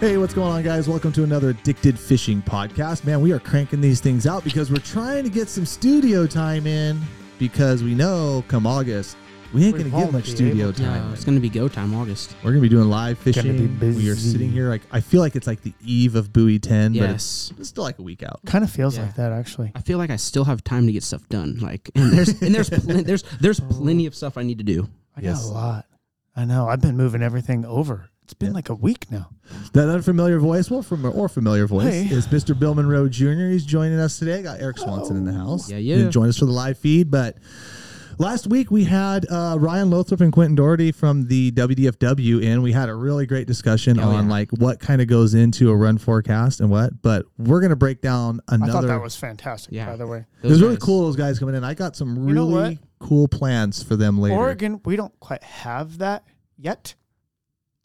Hey, what's going on, guys? Welcome to another Addicted Fishing podcast. Man, we are cranking these things out because we're trying to get some studio time in because we know come August, we ain't going to get much studio time. No, it's going to be go time August. We're going to be doing live Gonna fishing. be We are busy. sitting here like, I feel like it's like the eve of Buoy 10, Yes. but it's it's still like a week out. Kind of feels Yeah. like that actually. I feel like I still have time to get stuff done. Like, and there's and there's plen- there's there's oh. plenty of stuff I need to do. I Yes. got a lot. I know. I've been moving everything over. It's been Yeah. like a week now. That unfamiliar voice, well, from or familiar voice, Hey. is Mr. Bill Monroe Jr. He's joining us today. Got Eric Swanson in the house. Yeah, yeah. didn't join us for the live feed, but last week we had uh, Ryan Lothrop and Quentin Doherty from the WDFW and We had a really great discussion Oh, on yeah. like what kind of goes into a run forecast and what. But we're gonna break down another. I thought that was fantastic. Yeah. By the way, it Those was really cool. Those guys coming in. I got some really You know cool plans for them later. Oregon, we don't quite have that yet.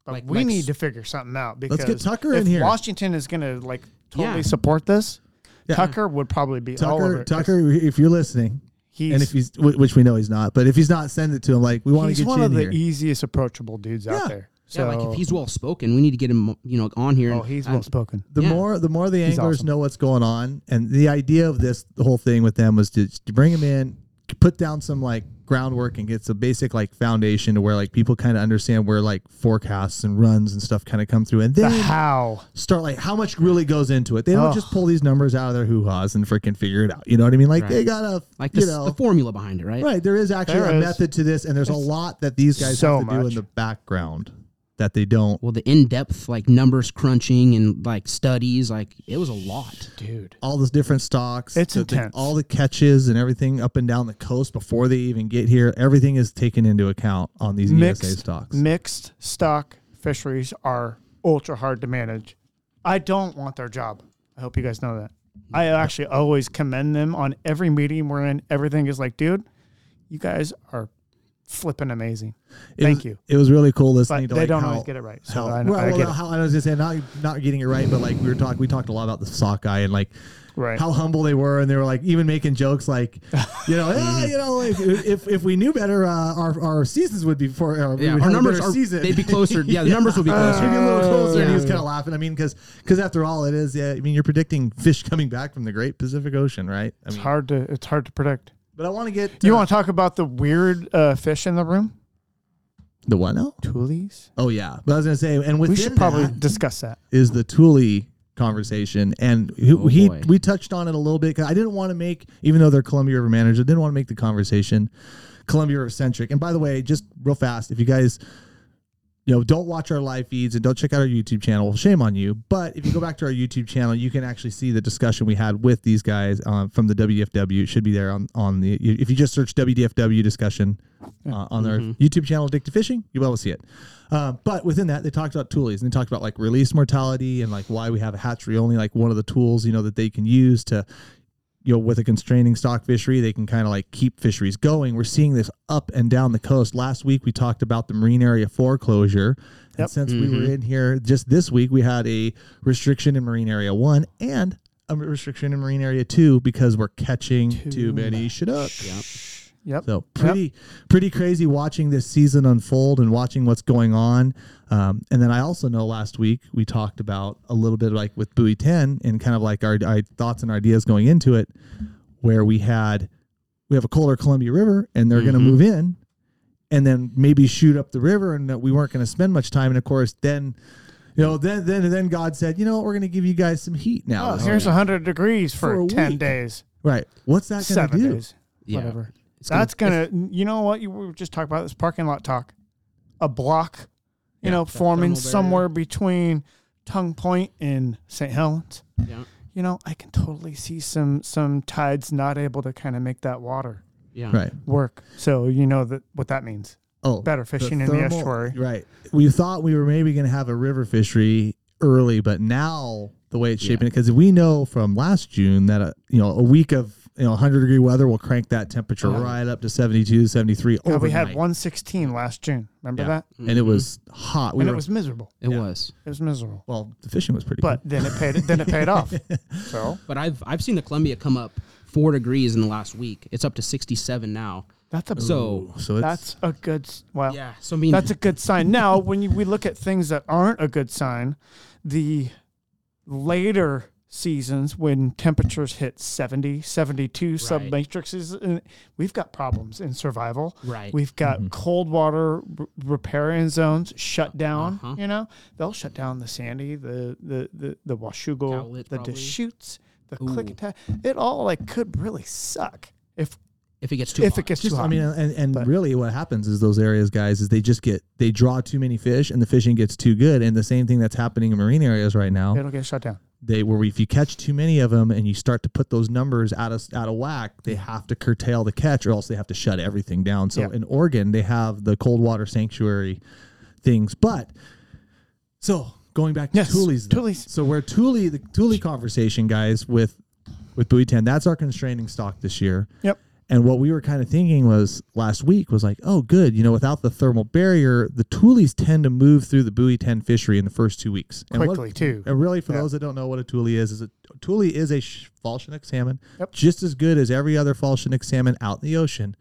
But Like- we like need to figure something out because Let's get Tucker if in here. Washington is going to like totally Yeah. support this, Yeah. Tucker would probably be all over Tucker, it. Tucker, if you're listening, He's, and if he's, which we know he's not, but if he's not, send it to him. Like we want to get you in he's one of the here. easiest approachable dudes Yeah. out there. So yeah, like if he's well spoken, we need to get him you know on here. oh, he's well spoken. the Yeah. more the more the He's anglers awesome. know what's going on and the idea of this the whole thing with them was to, to bring him in put down some like groundwork and get some basic like foundation to where like people kind of understand where like forecasts and runs and stuff kind of come through. And The then how. start like how much really goes into it. They don't Ugh. just pull these numbers out of their hoo-ha's and freaking figure it out. You know what i mean? Like they got a like you the, know the formula behind it, right? right. There is actually There a is. method to this and there's a lot that these guys so have to do in the background that they don't Well, the in depth like numbers crunching and like studies, like it was a lot. dude. all those different stocks. It's the- the- intense. all the catches and everything up and down the coast before they even get here. Everything is taken into account on these Mixed- ESA stocks. Mixed stock fisheries are ultra hard to manage. I don't want their job. I hope you guys know that. I actually always commend them on every meeting we're in. Everything is like, dude, you guys are flipping amazing. It Thank was- you. It was really cool listening But to they like don't how, always get it right. So how I, well, I well, get how, I was just saying not not getting it right, but like we were talking, we talked a lot about the sockeye and like Right. how humble they were, and they were like even making jokes like, you know, yeah, you know, like, if if we knew better, uh, our our seasons would be for uh, Yeah, would our numbers are season. they'd be closer. Yeah, the numbers would be closer. Maybe a little closer. and he was kind of laughing. I mean, because because after all, it is. Yeah, I mean, you're predicting fish coming back from the Great Pacific Ocean, right? I it's mean, hard to it's hard to predict. But I want to get. You uh, want to talk about the weird uh, fish in the room? the what now? Toolies. Oh yeah, but I was gonna say, and We should probably discuss that. is the Thule conversation, and he, Oh, he boy. we touched on it a little bit. 'cause I didn't want to make, even though they're Columbia River managers, I didn't want to make the conversation Columbia River centric. And by the way, just real fast, if you guys. You know, don't watch our live feeds and don't check out our YouTube channel. Shame on you. But if you go back to our YouTube channel, you can actually see the discussion we had with these guys um, from the WFW. It should be there on on the. If you just search WDFW discussion uh, on their YouTube channel, Addicted Fishing, you'll be able to see it. Uh, but within that, they talked about toolies and they talked about like release mortality and like why we have a hatchery only, like one of the tools you know that they can use to, you know, with a constraining stock fishery, they can kind of like keep fisheries going. We're seeing this up and down the coast. Last week we talked about the marine area foreclosure. And Yep. since we were mm-hmm. in here just this week, we had a restriction in marine area one and a restriction in marine area two because we're catching too many Chinook. Yeah. Yep. So pretty pretty crazy watching this season unfold and watching what's going on. Um, and then I also know last week we talked about a little bit like with Buoy 10 and kind of like our, our thoughts and ideas going into it, where we had we have a colder Columbia River and they're going to move in and then maybe shoot up the river and that we weren't going to spend much time. And of course, then you know, then then then God said, you know, what, we're going to give you guys some heat now. Oh, here's year." 100 degrees for, For 10 week. days, right. What's that going to seven do? days, Yeah. whatever. It's gonna- That's gonna, you know what? You we were just talking about this parking lot talk. A block, you Yeah, know, forming somewhere between Tongue Point and St. Helens. Yeah. You know, I can totally see some some tides not able to kind of make that water Yeah. Right. work. So you know that what that means. Oh, Better fishing in the estuary. Right. We thought we were maybe going to have a river fishery early, but now the way it's shaping it, because we know from last June that a, you know a week of you know 100 degree weather will crank that temperature Yeah. right up to 72, 73 Yeah, we had 116 last June. Remember Yeah. that? and it mm-hmm. was hot. We and were, it was miserable. It Yeah. was. It was miserable. well, the fishing was pretty. But then it paid. Then it paid off. So But I've I've seen the Columbia come up four degrees in the last week. It's up to sixty seven now. that's a So good. so it's that's a good. Well, yeah. So I mean that's a good sign. Now, when you, we look at things that aren't a good sign, the later seasons when temperatures hit 70, 72 submatrices, and we've got problems in survival. Right. We've got Mm-hmm. cold water r- riparian zones shut down. Uh-huh. You know, they'll shut down the Sandy, the the the the Washougal, Cowlitz, the probably. Deschutes, the Ooh. Klickitat. It all like could really suck if if it gets too if hot. it gets Just, too hot. I mean, and, and But- really, what happens is those areas, guys, is they just get they draw too many fish, and the fishing gets too good. And the same thing that's happening in marine areas right now. it'll get shut down. They where if you catch too many of them, and you start to put those numbers out of out of whack, they have to curtail the catch, or else they have to shut everything down. So in Oregon, they have the cold water sanctuary things, but so going back to Yes, Thule's, though. Thule's. So where Thule, the Thule conversation, guys, with with buoy ten, that's our constraining stock this year. Yep. And what we were kind of thinking was last week was like, oh, good. You know, without the thermal barrier, the Thules tend to move through the buoy 10 fishery in the first two weeks. And what- Quickly, too. And really, for Yeah. those that don't know what a Thule is, is a Thule is a sh- fall Chinook salmon, Yep. just as good as every other fall Chinook salmon out in the ocean.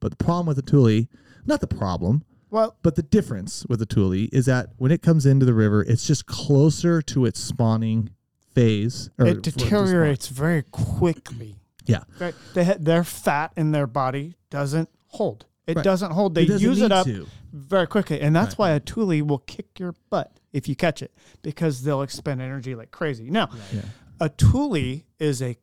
But the problem with the Thule, not the problem, Well, but the difference with the Thule is that when it comes into the river, it's just closer to its spawning phase. it deteriorates very quickly. Yeah. Right? They ha- their fat in their body doesn't hold. It Right. doesn't hold. They It doesn't use it up to. very quickly, and that's Right. why a tule will kick your butt if you catch it because they'll expend energy like crazy. Now, Yeah. a tule is a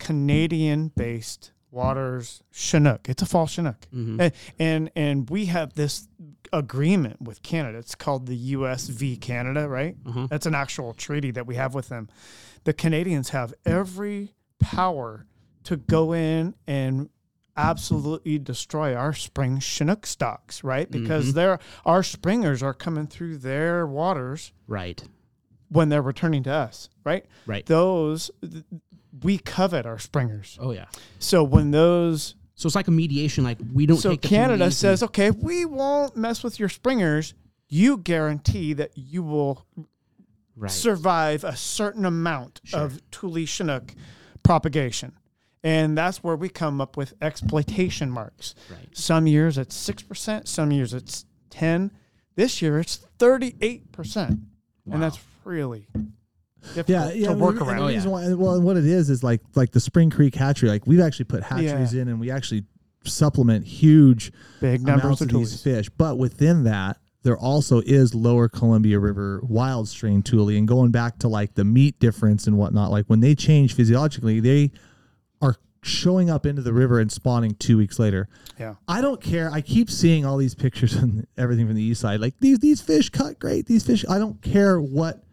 Canadian-based waters Chinook. It's a fall Chinook, Mhm. and, and and we have this agreement with Canada. It's called the USV Canada, right? Uh-huh. That's an actual treaty that we have with them. The Canadians have every power to go in and absolutely destroy our spring Chinook stocks, right? Because mm-hmm. they're our springers are coming through their waters Right. when they're returning to us, right? Right. Those th- we covet our springers. Oh yeah. So when those So it's like a mediation. Like we don't. so Canada says, okay, we won't mess with your springers. You guarantee that you will right. survive a certain amount of Thule Chinook propagation. And that's where we come up with exploitation marks. Right. Some years it's 6%, some years it's 10. This year it's 38%. And that's really difficult Yeah, yeah. to work and around. Oh, yeah. why- well, what it is is like like the Spring Creek hatchery. Like we've actually put hatcheries Yeah. in, and we actually supplement huge Big numbers of of these Thules. fish. But within that, there also is Lower Columbia River wild strain Thule, and going back to like the meat difference and whatnot. Like when they change physiologically, they are showing up into the river and spawning two weeks later. Yeah. I don't care. I keep seeing all these pictures and everything from the east side. Like these these fish cut great. These fish. I don't care what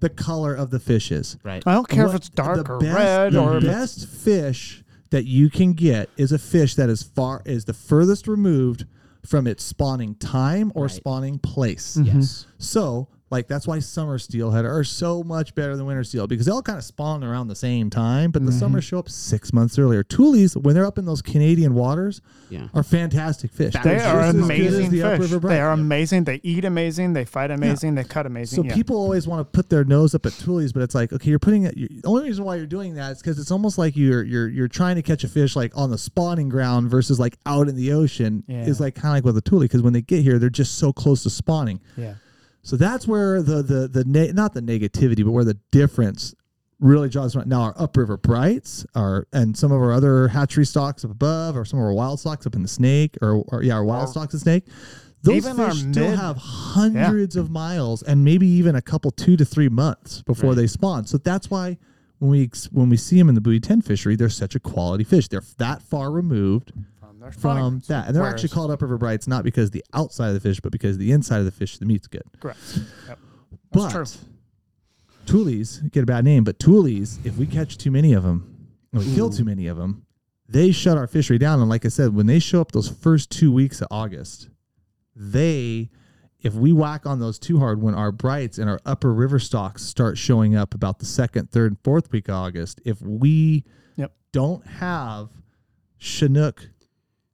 the color of the fish is. Right. I don't care if it's dark the or best- red the or best fish that you can get is a fish that is far is the furthest removed from its spawning time or Right. spawning place. Yes. So, like that's why summer steelhead are so much better than winter steel because they all kind of spawn around the same time, but the Mm-hmm. summer show up six months earlier. Tules, when they're up in those Canadian waters, Yeah. are fantastic fish. They They They're are just as good as amazing the fish. They are amazing. They eat amazing. They fight amazing. They cut amazing. So yeah. people always want to put their nose up at Tules, but it's like, okay, you're putting it. You, the only reason why you're doing that is because it's almost like you're you're you're trying to catch a fish like on the spawning ground versus like out in the ocean. Yeah. Is like kind of like with a Thule because when they get here, they're just so close to spawning. yeah. So that's where the the the ne- not the negativity, but where the difference really draws. Now our upriver brights are and some of our other hatchery stocks up above, or some of our wild stocks up in the snake, or, or yeah, our wild stocks and snake. Those fish still mid- have hundreds of miles and maybe even a couple two to three months before Right. they spawn. So that's why when we when we see them in the buoy ten fishery, they're such a quality fish. They're that far removed From, their from that, and they're actually called upriver brights not because the outside of the fish, but because the inside of the fish, the meat's good. Correct. Yep. But That's Tules get a bad name, but Tules, if we catch too many of them, and we kill too many of them, they shut our fishery down. And like I said, when they show up those first two weeks of August, they, if we whack on those too hard, when our brights and our upper river stocks start showing up about the second, third, and fourth week of August, if we Yep. don't have Chinook.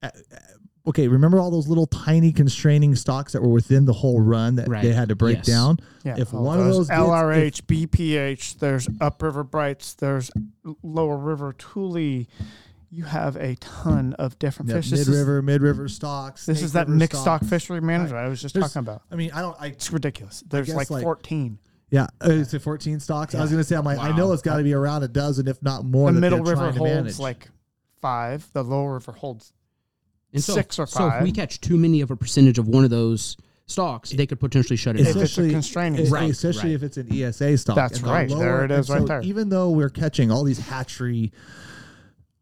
Uh, uh, Okay, remember all those little tiny constraining stocks that were within the whole run that Right. they had to break Yes. down? Yeah, if all one of those gets- LRH, BPH, there's upriver brights, there's lower river Thule. You have a ton of different Yeah, fish. Mid river, mid river stocks. this is that river mixed stock stocks. fishery management I was just There's- talking about. I mean, I don't. I It's ridiculous. There's guess, like, like- 14. Yeah, uh, is it 14 stocks? I was gonna say, I'm like, I know it's got to be around a dozen, if not more. the that middle river holds manage. like five. The lower river holds And so, six or So if we catch too many of a percentage of one of those stocks, they could potentially shut it If down. it's a constraining stock. especially Right, if it's an ESA stock. That's And the right. There it and is right there. Even though we're catching all these hatchery,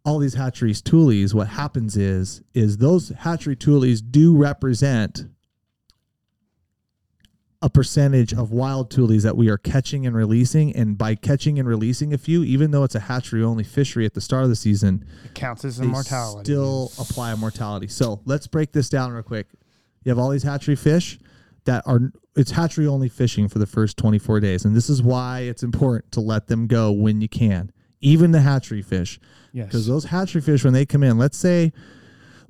all these hatcheries toolies, what happens is is those hatchery toolies do represent a percentage of wild toolies that we are catching and releasing. And by catching and releasing a few, even though it's a hatchery only fishery at the start of the season, it counts as they immortality. still apply a mortality. So let's break this down real quick. You have all these hatchery fish that are it's hatchery only fishing for the first 24 days, and this is why it's important to let them go when you can, even the hatchery fish, yes. because those hatchery fish when they come in, let's say,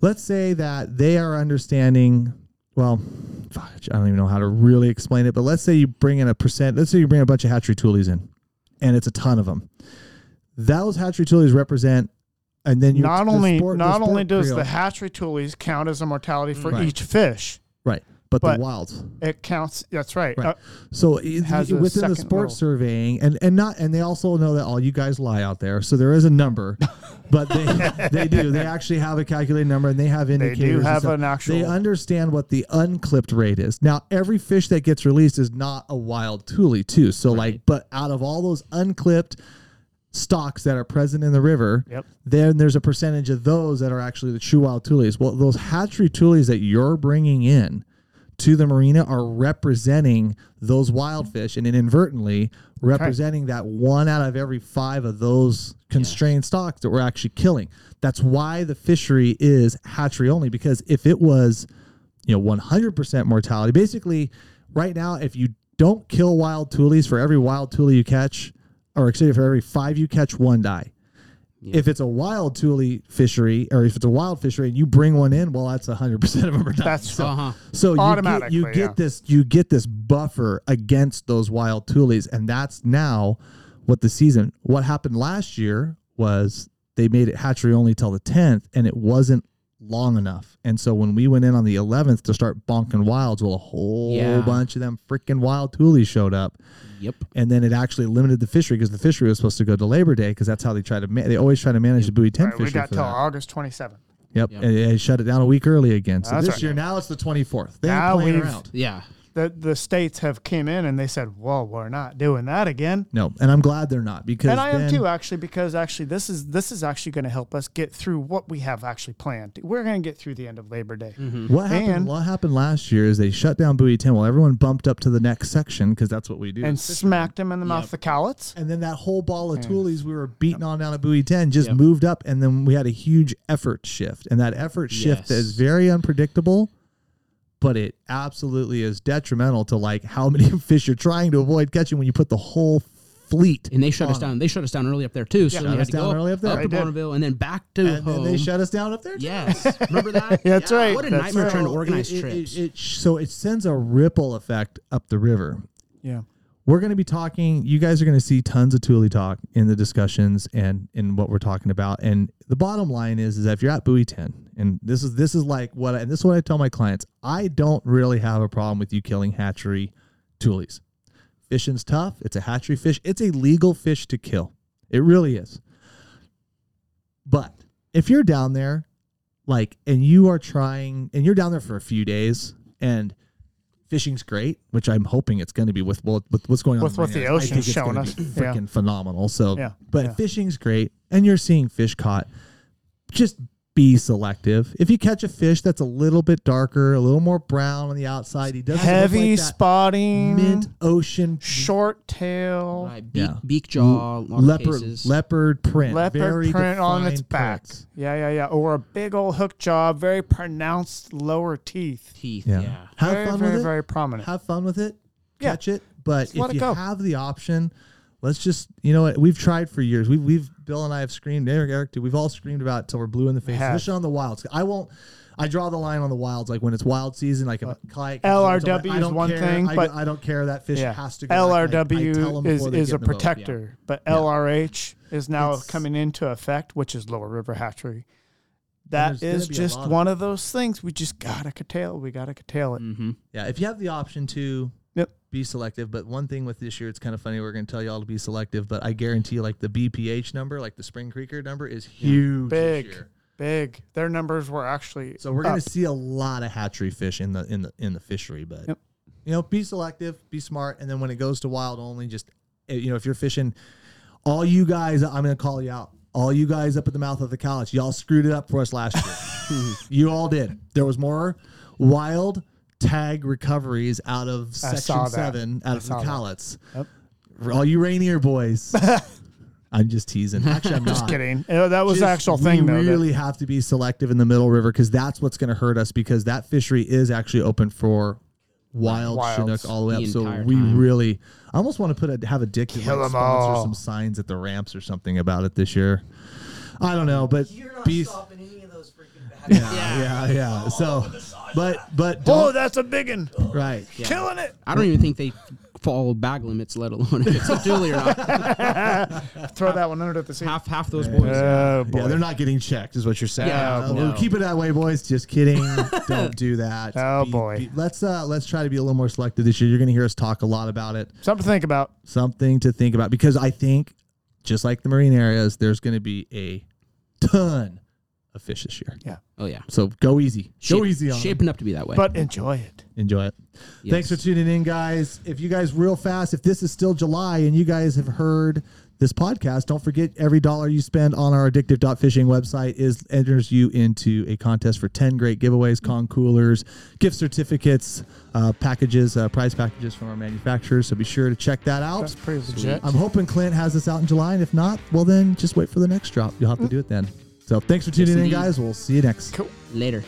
let's say that they are understanding. Well, fuck, I don't even know how to really explain it, but let's say you bring in a percent. Let's say you bring a bunch of hatchery toolies in, and it's a ton of them. Those hatchery toolies represent, and then you not only sport- not only does the hatchery toolies count as a mortality for Right. each fish, right, but, but- the wilds. it counts. That's right. Right. Uh, So it, within the sports little- surveying, and and not, and they also know that all you guys lie out there. So there is a number, but they they do. They actually have a calculated number, and they have indicators. they do have an actual. They understand what the unclipped rate is. Now, every fish that gets released is not a wild tule, too. So, like, but out of all those unclipped stocks that are present in the river, Yep. then there's a percentage of those that are actually the true wild tules. Well, those hatchery tules that you're bringing in to the marina are representing those wild fish and inadvertently representing that one out of every five of those constrained stocks that we're actually killing. That's why the fishery is hatchery only because if it was, you know, 100% mortality, basically right now, if you don't kill wild tules for every wild tule you catch, or excuse me, for every five you catch, one die. If it's a wild tule fishery, or if it's a wild fishery, and you bring one in, well, that's hundred percent of them are dying. That's so, Uh huh. so you get, you get yeah. this you get this buffer against those wild tules, and that's now what the season. What happened last year was they made it hatchery only till the tenth, and it wasn't long enough. And so when we went in on the eleventh to start bonking wilds, well, a whole Yeah. bunch of them freaking wild tules showed up Yep. and then it actually limited the fishery because the fishery was supposed to go to Labor Day because that's how they try to ma- they always try to manage the buoy ten Right, we got for till. August 27th. Yep, Yep. And they shut it down a week early again. So That's this right. year now it's the twenty fourth. They ain't Now playing we've- around. Yeah. The the states have came in and they said, "Well, we're not doing that again." No, and I'm glad they're not because And I am too, actually, because actually this is this is actually going to help us get through what we have actually planned. We're going to get through the end of Labor Day. Mm-hmm. What happened? And- what happened last year is they shut down buoy ten. Well, everyone bumped up to the next section because that's what we do. and smacked him in the mouth Yep. with Cowlitz. and then that whole ball of toolies we were beating on down at buoy 10 just Yep. moved up and then we had a huge effort shift and that effort shift Yes. is very unpredictable but it absolutely is detrimental to like how many fish you're trying to avoid catching when you put the whole fleet And they shut us down. They shut us down early up there too. So Yeah. we Shut had us to down go early up there. up They to did. Bonneville and then back to and home. then they shut us down up there too. Yes, remember that? That's right. What a That's nightmare right. trying to organize it- it- trips. it- it- so it sends a ripple effect up the river Yeah. We're going to be talking you guys are going to see tons of Thule talk in the discussions and in what we're talking about. And the bottom line is is that if you're at buoy 10 and this is this is like what and this is what I tell my clients I don't really have a problem with you killing hatchery Thules. Fishing's tough. It's a hatchery fish. It's a legal fish to kill. It really is. But if you're down there like and you are trying and you're down there for a few days and fishing's great, which I'm hoping it's going to be with with, with what's going on With what the areas. I ocean's it's showing us. be Yeah. freaking phenomenal. So, Yeah, but yeah. fishing's great, and you're seeing fish caught. Just be selective. If you catch a fish that's a little bit darker, a little more brown on the outside, he doesn't Heavy look like that spotting, mint ocean short tail, Right, beak, Yeah. beak jaw, a lot of leopard cases. leopard print, leopard very print on its back. prints. Yeah, yeah, yeah. Or a big old hook jaw, very pronounced lower teeth. teeth. Yeah. Yeah. Have very, fun very, with it. very prominent. have fun with it, Yeah. catch it. But Just let if it you go. have the option, let's just you know what we've tried for years. We've we've Bill and I have screamed. Eric, Eric, too. We've all screamed about it till we're blue in the face, have. especially on the wilds. I won't. I draw the line on the wilds, like when it's wild season, like if a kayak. LRW I is don't one care. thing, I, but- I don't care. That fish yeah. has to go. Like, I- I LRW is, is a in the boat. protector, but Yeah. LRH is now It's- coming into effect, which is Lower River Hatchery. That there's gonna is be a just lot of one of those things we just gotta curtail. We gotta curtail it. Mm-hmm. Yeah, if you have the option to, Yep. Be selective. But one thing with this year, it's kind of funny. We're going to tell you all to be selective, but I guarantee you, like the BPH number, like the Spring Creeker number, is huge Big. this year. Big. Their numbers were actually So we're going to see a lot of hatchery fish in the in the in the fishery. But Yep. you know, be selective, be smart, and then when it goes to wild only, just eh, you know, if you're fishing, all you guys, I'm going to call you out. All you guys up at the mouth of the Cowlitz, y'all screwed it up for us last year. you all did. There was more wild tag recoveries out of I saw section that. seven out of the saw that. Cowlitz. Yep. For all you Rainier boys. I'm just teasing. Actually, I'm Just not. kidding. Uh, That was the Just- actual thing, we though. that- really have to be selective in the Middle River because that's what's going to hurt us because that fishery is actually open for wild Wilds. Chinook all the way The up. So entire we time. really, I almost want to put a have a dick that Kill might 'em sponsor all. some signs at the ramps or something about it this year. I don't know, but You're not be stopping any of those freaking bad yeah, yeah, yeah. So, but but Oh, that's a big one. right. Killing it. I don't even think they follow bag limits, let alone if it's a dually or not. Throw that one under the seat. Half half those boys. Oh, boy. Yeah, they're not getting checked, is what you're saying. Yeah, Uh, no. keep it that way, boys. Just kidding. Don't do that. Oh, Be- boy. be- let's uh let's try to be a little more selective this year. You're going to hear us talk a lot about it. Something to think about. Something to think about because I think, just like the marine areas, there's going to be a ton of fish this year. Yeah. Oh yeah. So go easy. go Shape- easy on 'em. Shaping up to be that way. But enjoy it. Enjoy it. Yes. Thanks for tuning in, guys. If you guys real fast, if this is still July and you guys have heard this podcast, don't forget every dollar you spend on our addictive.fishing website is enters you into a contest for 10 great giveaways, con coolers, gift certificates, uh, packages, uh, prize packages from our manufacturers. So be sure to check that out. That's pretty legit. I'm hoping Clint has this out in July, and if not, well then just wait for the next drop. You'll have to do it then. So thanks for tuning in, guys. We'll see you next. Cool. Later.